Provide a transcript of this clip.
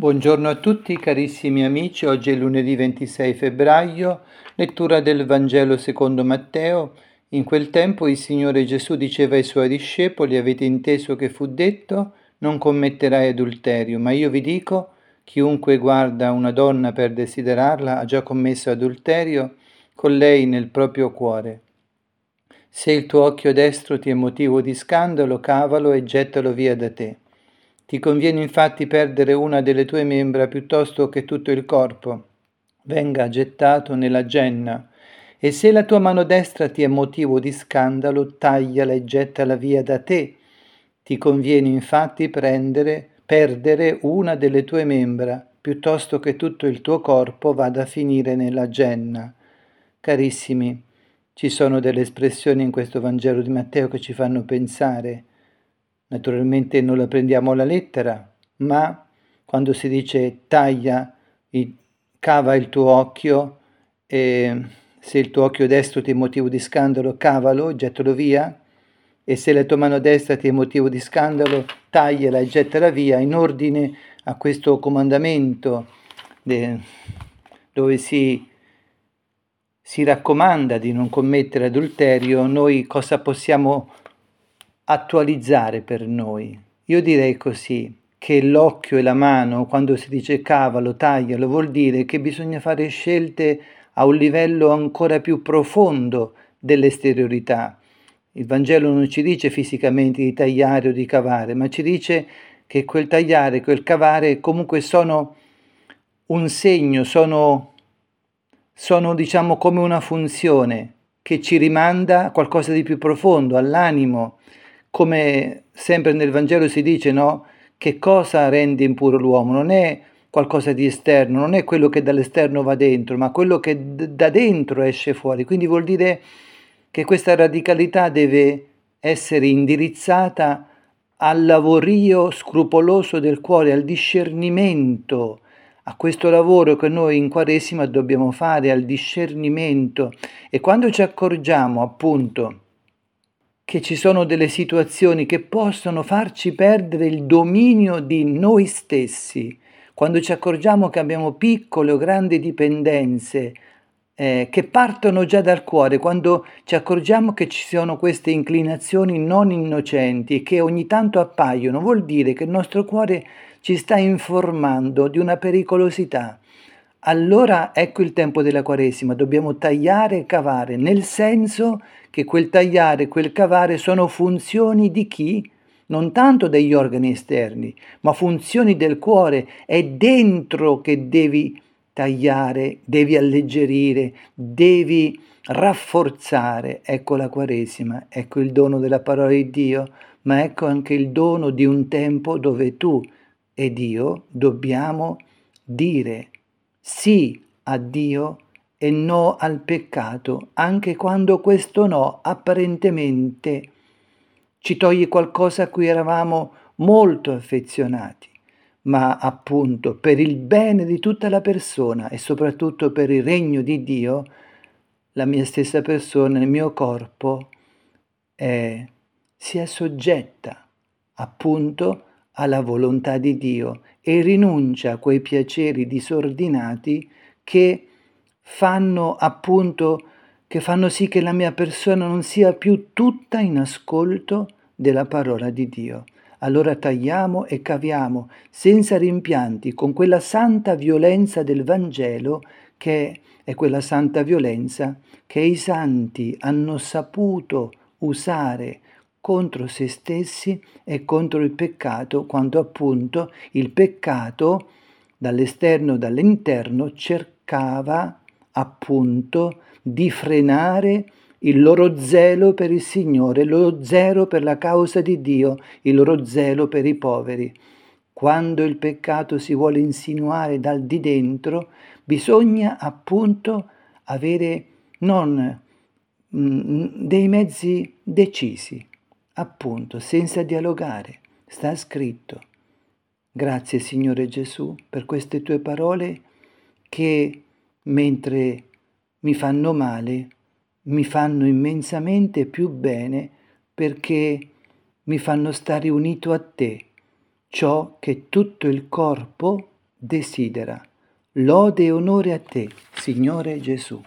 Buongiorno a tutti carissimi amici, oggi è lunedì 26 febbraio, lettura del Vangelo secondo Matteo. In quel tempo il Signore Gesù diceva ai suoi discepoli, avete inteso che fu detto, non commetterai adulterio, ma io vi dico, chiunque guarda una donna per desiderarla ha già commesso adulterio con lei nel proprio cuore. Se il tuo occhio destro ti è motivo di scandalo, cavalo e gettalo via da te ti conviene infatti perdere una delle tue membra piuttosto che tutto il corpo venga gettato nella genna. E se la tua mano destra ti è motivo di scandalo, tagliala e gettala via da te. Ti conviene infatti prendere, perdere una delle tue membra, piuttosto che tutto il tuo corpo vada a finire nella genna. Carissimi, ci sono delle espressioni in questo Vangelo di Matteo che ci fanno pensare. Naturalmente non la prendiamo alla lettera, ma quando si dice taglia, cava il tuo occhio e se il tuo occhio destro ti è motivo di scandalo, cavalo, gettalo via, e se la tua mano destra ti è motivo di scandalo, tagliala e gettala via, in ordine a questo comandamento de, dove si, si raccomanda di non commettere adulterio, noi cosa possiamo attualizzare per noi. Io direi così, che l'occhio e la mano, quando si dice cavalo, taglialo, vuol dire che bisogna fare scelte a un livello ancora più profondo dell'esteriorità. Il Vangelo non ci dice fisicamente di tagliare o di cavare, ma ci dice che quel tagliare, quel cavare comunque sono un segno, sono, sono diciamo come una funzione che ci rimanda a qualcosa di più profondo, all'animo, come sempre nel Vangelo si dice, no? Che cosa rende impuro l'uomo? Non è qualcosa di esterno, non è quello che dall'esterno va dentro, ma quello che d- da dentro esce fuori. Quindi vuol dire che questa radicalità deve essere indirizzata al lavorio scrupoloso del cuore, al discernimento, a questo lavoro che noi in Quaresima dobbiamo fare, al discernimento. E quando ci accorgiamo appunto che ci sono delle situazioni che possono farci perdere il dominio di noi stessi, quando ci accorgiamo che abbiamo piccole o grandi dipendenze eh, che partono già dal cuore, quando ci accorgiamo che ci sono queste inclinazioni non innocenti e che ogni tanto appaiono, vuol dire che il nostro cuore ci sta informando di una pericolosità. Allora ecco il tempo della Quaresima, dobbiamo tagliare e cavare, nel senso che quel tagliare e quel cavare sono funzioni di chi? Non tanto degli organi esterni, ma funzioni del cuore. È dentro che devi tagliare, devi alleggerire, devi rafforzare. Ecco la Quaresima, ecco il dono della parola di Dio, ma ecco anche il dono di un tempo dove tu ed io dobbiamo dire sì a Dio e no al peccato, anche quando questo no apparentemente ci toglie qualcosa a cui eravamo molto affezionati, ma appunto per il bene di tutta la persona e soprattutto per il regno di Dio, la mia stessa persona, il mio corpo, è, si è soggetta appunto alla volontà di Dio e rinuncia a quei piaceri disordinati che fanno appunto che fanno sì che la mia persona non sia più tutta in ascolto della parola di Dio. Allora tagliamo e caviamo senza rimpianti con quella santa violenza del Vangelo che è quella santa violenza che i santi hanno saputo usare contro se stessi e contro il peccato, quando appunto il peccato dall'esterno, dall'interno cercava appunto di frenare il loro zelo per il Signore, il loro zelo per la causa di Dio, il loro zelo per i poveri. Quando il peccato si vuole insinuare dal di dentro, bisogna appunto avere non mm, dei mezzi decisi, appunto, senza dialogare. Sta scritto. Grazie Signore Gesù per queste tue parole che mentre mi fanno male, mi fanno immensamente più bene perché mi fanno stare unito a te, ciò che tutto il corpo desidera. Lode e onore a te, Signore Gesù.